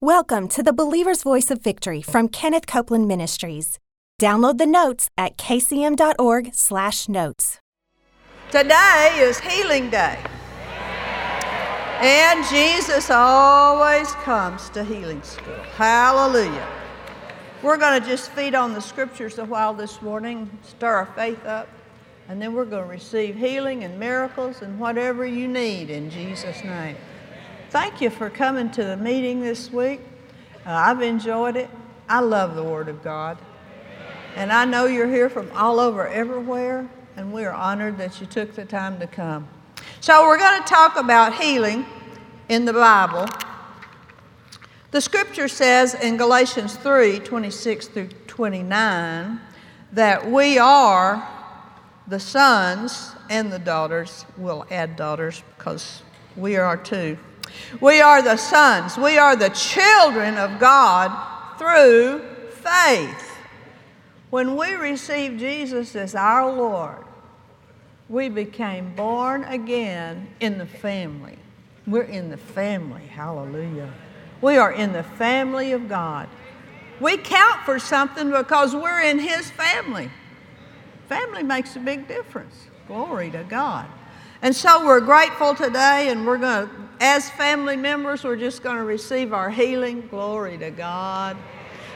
Welcome to the Believer's Voice of Victory from Kenneth Copeland Ministries. Download the notes at kcm.org/notes. Today is healing day. And Jesus always comes to healing school. Hallelujah. We're going to just feed on the scriptures a while this morning, stir our faith up, and then we're going to receive healing and miracles and whatever you need in Jesus' name. Thank you for coming to the meeting this week. Uh, I've enjoyed it. I love the Word of God. And I know you're here from all over everywhere, and we are honored that you took the time to come. So, we're going to talk about healing in the Bible. The scripture says in Galatians 3 26 through 29 that we are the sons and the daughters. We'll add daughters because we are too we are the sons, we are the children of God through faith. When we received Jesus as our Lord, we became born again in the family. We're in the family. Hallelujah. We are in the family of God. We count for something because we're in His family. Family makes a big difference. Glory to God. And so we're grateful today, and we're going to, as family members, we're just going to receive our healing. Glory to God.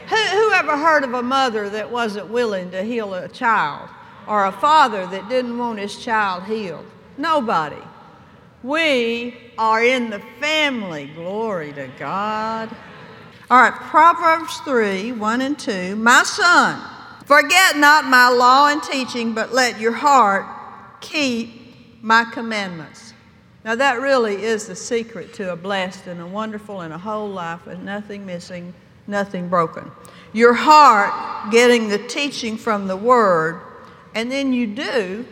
Who, who ever heard of a mother that wasn't willing to heal a child, or a father that didn't want his child healed? Nobody. We are in the family. Glory to God. All right, Proverbs 3 1 and 2. My son, forget not my law and teaching, but let your heart keep my commandments. Now, that really is the secret to a blessed and a wonderful and a whole life and nothing missing, nothing broken. Your heart getting the teaching from the Word, and then you do,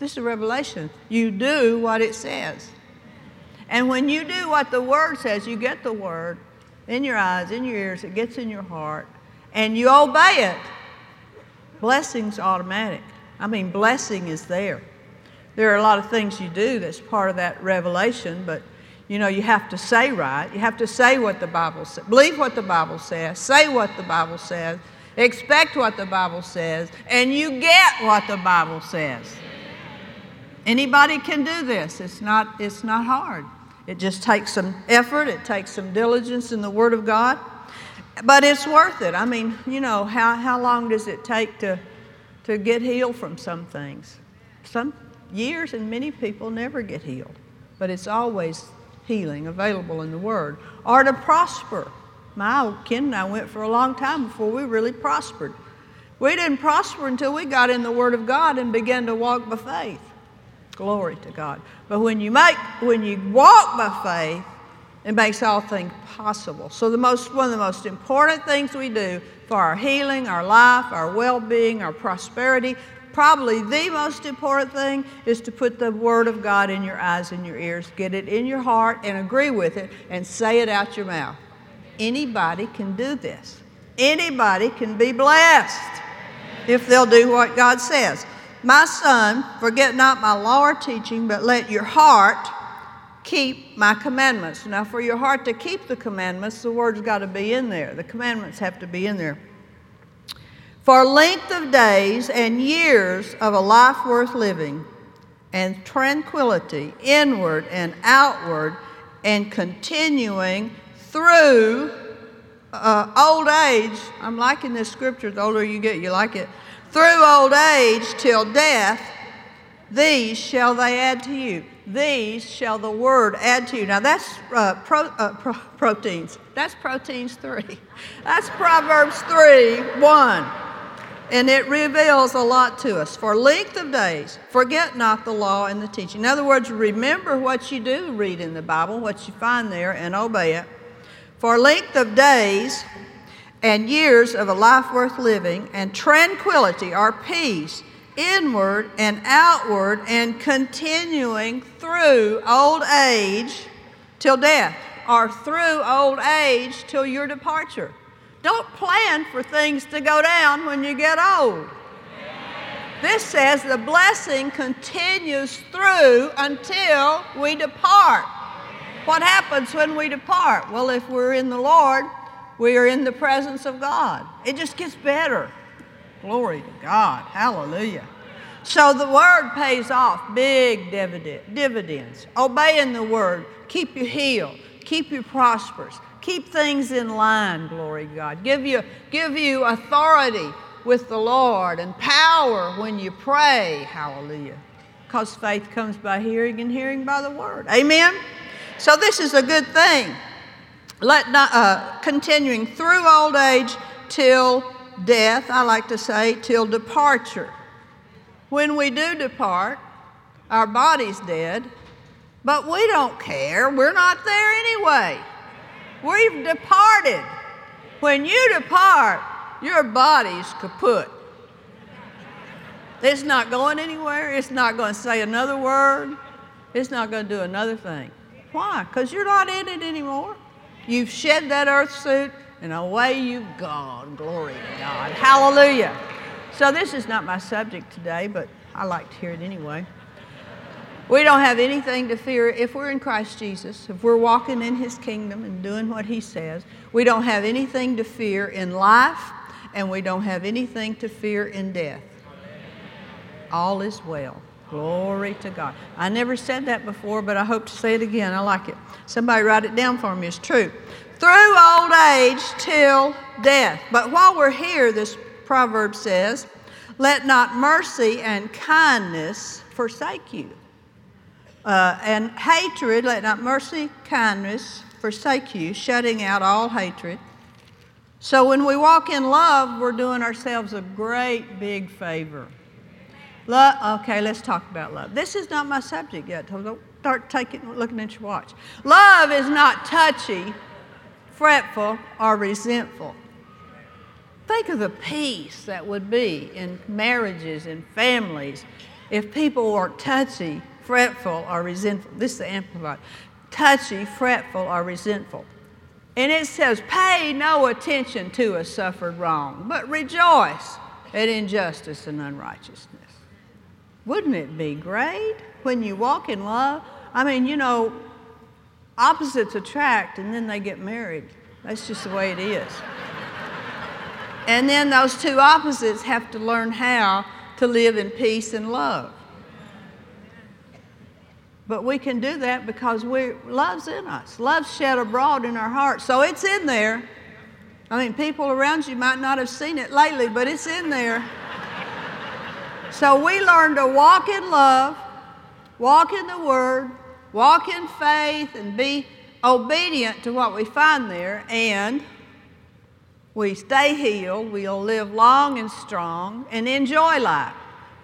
this is revelation, you do what it says. And when you do what the Word says, you get the Word in your eyes, in your ears, it gets in your heart, and you obey it. Blessing's automatic. I mean, blessing is there there are a lot of things you do that's part of that revelation, but you know, you have to say right. You have to say what the Bible says. Believe what the Bible says. Say what the Bible says. Expect what the Bible says. And you get what the Bible says. Anybody can do this. It's not, it's not hard. It just takes some effort, it takes some diligence in the Word of God. But it's worth it. I mean, you know, how, how long does it take to, to get healed from some things? Some, years, and many people never get healed. But it's always healing available in the Word. Or to prosper. My Ken and I went for a long time before we really prospered. We didn't prosper until we got in the Word of God and began to walk by faith. Glory to God. But when you make when you walk by faith, it makes all things possible. So the most one of the most important things we do for our healing, our life, our well-being, our prosperity, probably the most important thing is to put the Word of God in your eyes and your ears, get it in your heart and agree with it and say it out your mouth. Anybody can do this. Anybody can be blessed if they'll do what God says. My son, forget not my law or teaching, but let your heart keep my commandments. Now, for your heart to keep the commandments, the word's got to be in there. The commandments have to be in there for length of days and years of a life worth living, and tranquility, inward and outward, and continuing through uh, old age. I'm liking this scripture. The older you get, you like it. Through old age till death, these shall they add to you. These shall the word add to you. Now that's uh, pro, uh, pro, proteins. That's proteins three. That's Proverbs 3 1. And it reveals a lot to us. For length of days, forget not the law and the teaching. In other words, remember what you do read in the Bible, what you find there, and obey it. For length of days and years of a life worth living, and tranquility or peace, inward and outward, and continuing through old age till death, or through old age till your departure. Don't plan for things to go down when you get old. This says the blessing continues through until we depart. What happens when we depart? Well, if we're in the Lord, we are in the presence of God. It just gets better. Glory to God. Hallelujah. So the word pays off big dividends. Obeying the word, keep you healed, keep you prosperous, keep things in line, glory God. Give you, give you authority with the Lord and power when you pray. Hallelujah. Because faith comes by hearing and hearing by the word. Amen? So this is a good thing. Let not, uh, continuing through old age till death, I like to say, till departure. When we do depart, our body's dead, but we don't care. We're not there anyway. We've departed. When you depart, your body's kaput. It's not going anywhere. It's not going to say another word. It's not going to do another thing. Why? Because you're not in it anymore. You've shed that earth suit and away you've gone. Glory to God. Hallelujah. So, this is not my subject today, but I like to hear it anyway. We don't have anything to fear if we're in Christ Jesus, if we're walking in His kingdom and doing what He says. We don't have anything to fear in life, and we don't have anything to fear in death. All is well. Glory to God. I never said that before, but I hope to say it again. I like it. Somebody write it down for me. It's true. Through old age till death. But while we're here, this proverb says, let not mercy and kindness forsake you. Uh, and hatred, let not mercy, kindness forsake you, shutting out all hatred. So when we walk in love, we're doing ourselves a great big favor. Love, okay, let's talk about love. This is not my subject yet. Don't start taking, looking at your watch. Love is not touchy, fretful, or resentful. Think of the peace that would be in marriages and families if people weren't touchy, fretful, or resentful. This is the Amplified. Touchy, fretful, or resentful. And it says, Pay no attention to a suffered wrong, but rejoice at injustice and unrighteousness. Wouldn't it be great when you walk in love? I mean, you know, opposites attract and then they get married. That's just the way it is. And then those two opposites have to learn how to live in peace and love. But we can do that because we love's in us. Love's shed abroad in our hearts. So it's in there. I mean, people around you might not have seen it lately, but it's in there. so we learn to walk in love, walk in the Word, walk in faith, and be obedient to what we find there, and we stay healed, we'll live long and strong, and enjoy life.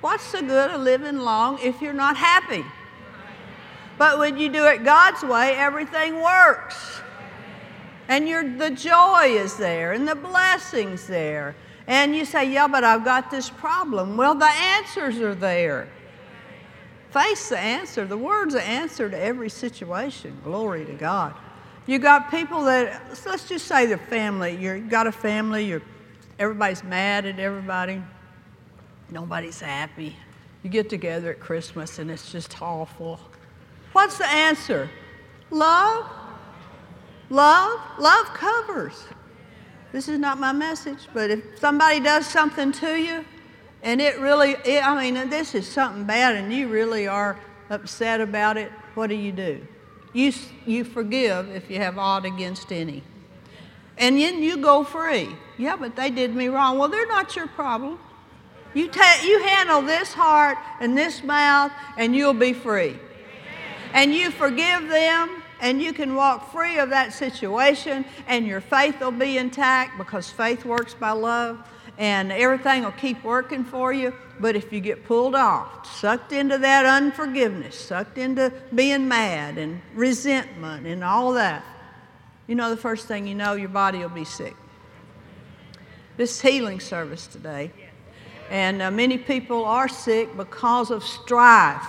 What's the good of living long if you're not happy? But when you do it God's way, everything works. And the joy is there, and the blessings there. And you say, Yeah, but I've got this problem. Well, the answers are there. Face the answer. The word's the answer to every situation. Glory to God. You got people that, let's just say the family. You've got a family, you're, everybody's mad at everybody, nobody's happy. You get together at Christmas and it's just awful. What's the answer? Love? Love? Love covers. This is not my message, but if somebody does something to you and it really, it, I mean, this is something bad and you really are upset about it, what do you do? You, you forgive if you have aught against any. And then you go free. Yeah, but they did me wrong. Well, they're not your problem. You, ta- you handle this heart and this mouth, and you'll be free. And you forgive them, and you can walk free of that situation, and your faith will be intact because faith works by love, and everything will keep working for you. But if you get pulled off, sucked into that unforgiveness, sucked into being mad and resentment and all that, you know, the first thing you know, your body will be sick. This healing service today, and uh, many people are sick because of strife.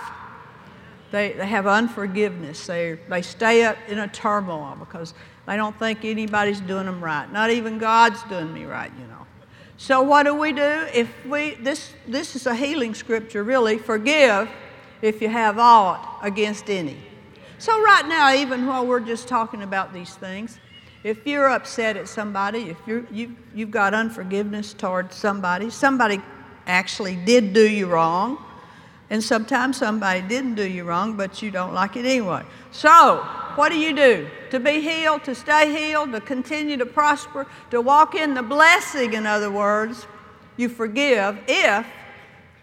They, they have unforgiveness. They, they stay up in a turmoil because they don't think anybody's doing them right. Not even God's doing me right, you know. So what do we do? If we this this is a healing scripture really, forgive if you have aught against any. So, right now, even while we're just talking about these things, if you're upset at somebody, if you're, you, you've got unforgiveness toward somebody, somebody actually did do you wrong, and sometimes somebody didn't do you wrong, but you don't like it anyway. So, what do you do? To be healed, to stay healed, to continue to prosper, to walk in the blessing, in other words, you forgive if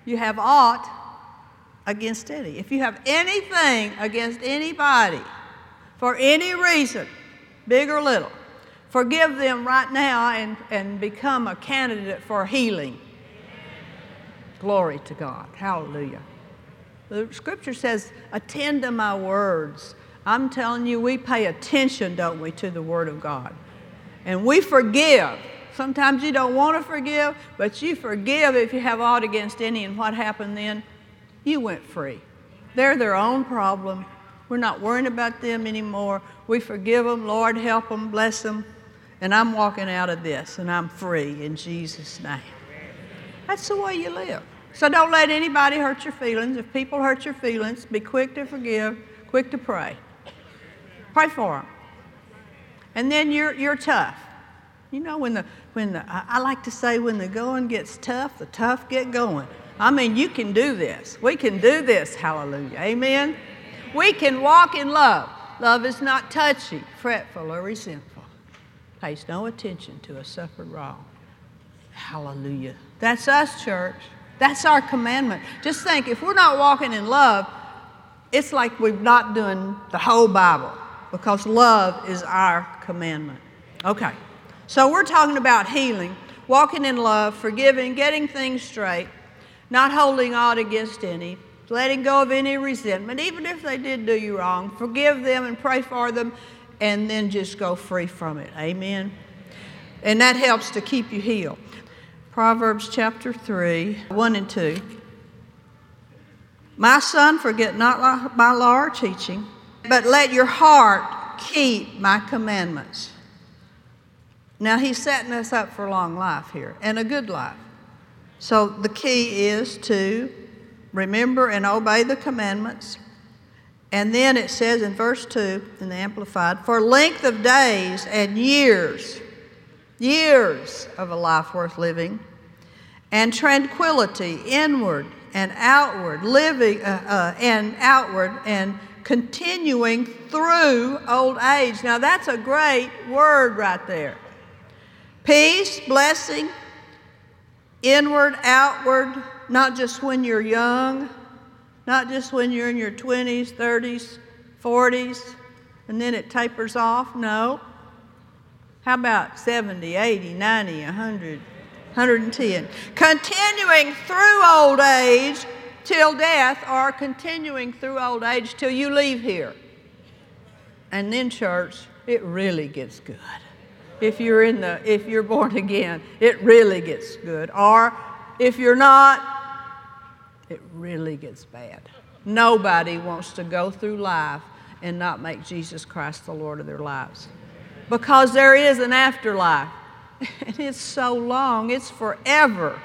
you have aught against any. If you have anything against anybody for any reason, big or little, forgive them right now and, and become a candidate for healing. Glory to God. Hallelujah. The scripture says, attend to my words. I'm telling you, we pay attention, don't we, to the word of God. And we forgive. Sometimes you don't want to forgive, but you forgive if you have aught against any. And what happened then? You went free. They're their own problem. We're not worrying about them anymore. We forgive them. Lord, help them, bless them. And I'm walking out of this, and I'm free in Jesus' name. That's the way you live. So don't let anybody hurt your feelings. If people hurt your feelings, be quick to forgive, quick to pray. Pray for them. And then you're, you're tough. You know, when the, when the, I like to say, when the going gets tough, the tough get going. I mean, you can do this. We can do this. Hallelujah. Amen. We can walk in love. Love is not touchy, fretful, or resentful. Pays no attention to a suffered wrong. Hallelujah. That's us, church. That's our commandment. Just think if we're not walking in love, it's like we're not doing the whole Bible because love is our commandment. Okay, so we're talking about healing, walking in love, forgiving, getting things straight, not holding aught against any, letting go of any resentment, even if they did do you wrong. Forgive them and pray for them, and then just go free from it. Amen. And that helps to keep you healed. Proverbs chapter 3, 1 and 2. My son, forget not my law or teaching, but let your heart keep my commandments. Now, he's setting us up for a long life here and a good life. So, the key is to remember and obey the commandments. And then it says in verse 2 in the Amplified, for length of days and years years of a life worth living, and tranquility inward and outward, living uh, uh, and outward and continuing through old age. Now, that's a great word right there. Peace, blessing, inward, outward, not just when you're young, not just when you're in your 20s, 30s, 40s, and then it tapers off. No, how about 70, 80, 90, 100, 110? Continuing through old age till death, or continuing through old age till you leave here. And then, church, it really gets good. If you're in the, if you're born again, it really gets good. Or if you're not, it really gets bad. Nobody wants to go through life and not make Jesus Christ the Lord of their lives because there is an afterlife. And it's so long, it's forever.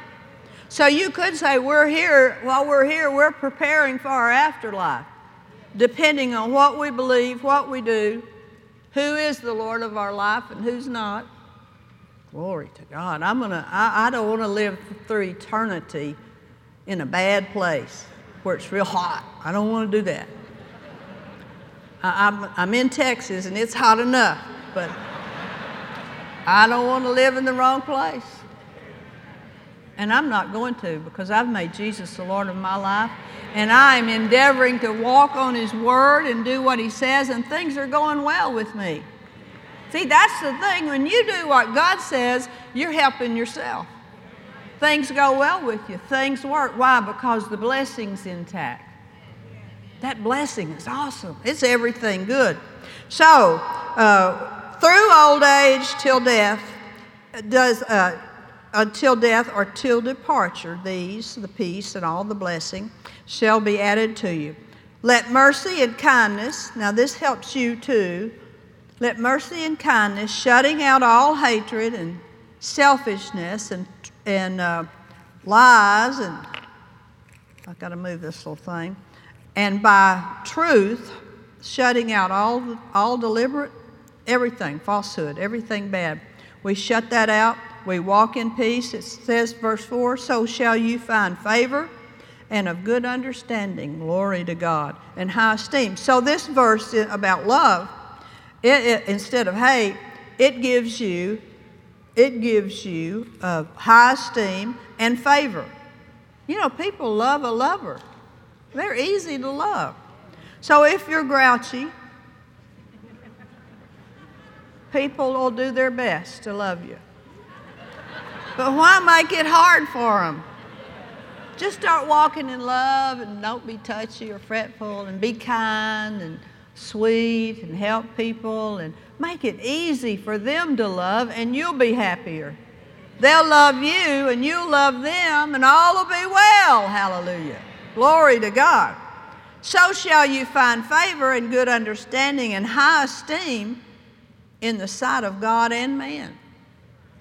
So you could say, we're here, while we're here, we're preparing for our afterlife, depending on what we believe, what we do, who is the Lord of our life, and who's not. Glory to God. I'm gonna, I, I don't want to live through eternity in a bad place where it's real hot. I don't want to do that. I, I'm, I'm in Texas and it's hot enough but I don't want to live in the wrong place. And I'm not going to because I've made Jesus the Lord of my life. And I am endeavoring to walk on His Word and do what He says, and things are going well with me. See, that's the thing. When you do what God says, you're helping yourself. Things go well with you, things work. Why? Because the blessing's intact. That blessing is awesome, it's everything good. So, uh, through old age till death, does uh, until death or till departure, these, the peace and all the blessing, shall be added to you. Let mercy and kindness, now this helps you too. Let mercy and kindness, shutting out all hatred and selfishness and, and uh, lies, and I've got to move this little thing, and by truth, shutting out all, all deliberate, everything, falsehood, everything bad. We shut that out. We walk in peace. It says, verse 4 So shall you find favor and of good understanding, glory to God, and high esteem. So, this verse about love, it, it, instead of hate, it gives you it gives you uh, high esteem and favor. You know, people love a lover. They're easy to love. So if you're grouchy, people will do their best to love you. But why make it hard for them? Just start walking in love and don't be touchy or fretful and be kind and sweet and help people and make it easy for them to love and you'll be happier. They'll love you and you'll love them and all will be well. Hallelujah. Glory to God. So shall you find favor and good understanding and high esteem in the sight of God and man.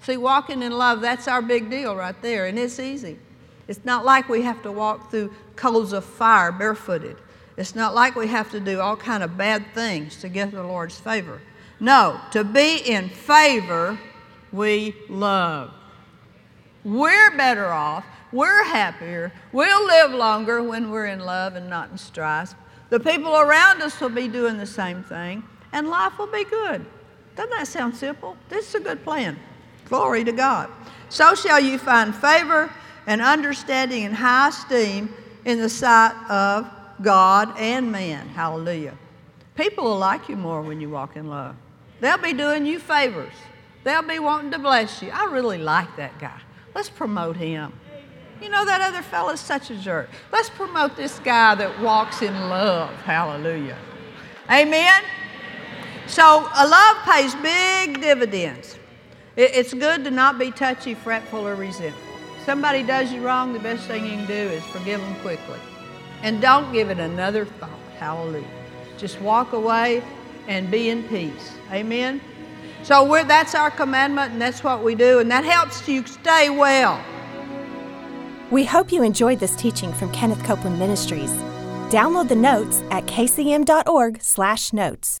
See, walking in love, that's our big deal right there, and it's easy. It's not like we have to walk through coals of fire barefooted. It's not like we have to do all kind of bad things to get the Lord's favor. No, to be in favor, we love. We're better off. We're happier. We'll live longer when we're in love and not in strife. The people around us will be doing the same thing, and life will be good. Doesn't that sound simple? This is a good plan. Glory to God. So shall you find favor and understanding and high esteem in the sight of God and man. Hallelujah. People will like you more when you walk in love. They'll be doing you favors. They'll be wanting to bless you. I really like that guy. Let's promote him. You know, that other fellow's such a jerk. Let's promote this guy that walks in love. Hallelujah. Amen? So, a love pays big dividends. It's good to not be touchy, fretful, or resentful. Somebody does you wrong, the best thing you can do is forgive them quickly. And don't give it another thought. Hallelujah. Just walk away and be in peace. Amen? So that's our commandment, and that's what we do, and that helps you stay well. We hope you enjoyed this teaching from Kenneth Copeland Ministries. Download the notes at kcm.org/notes.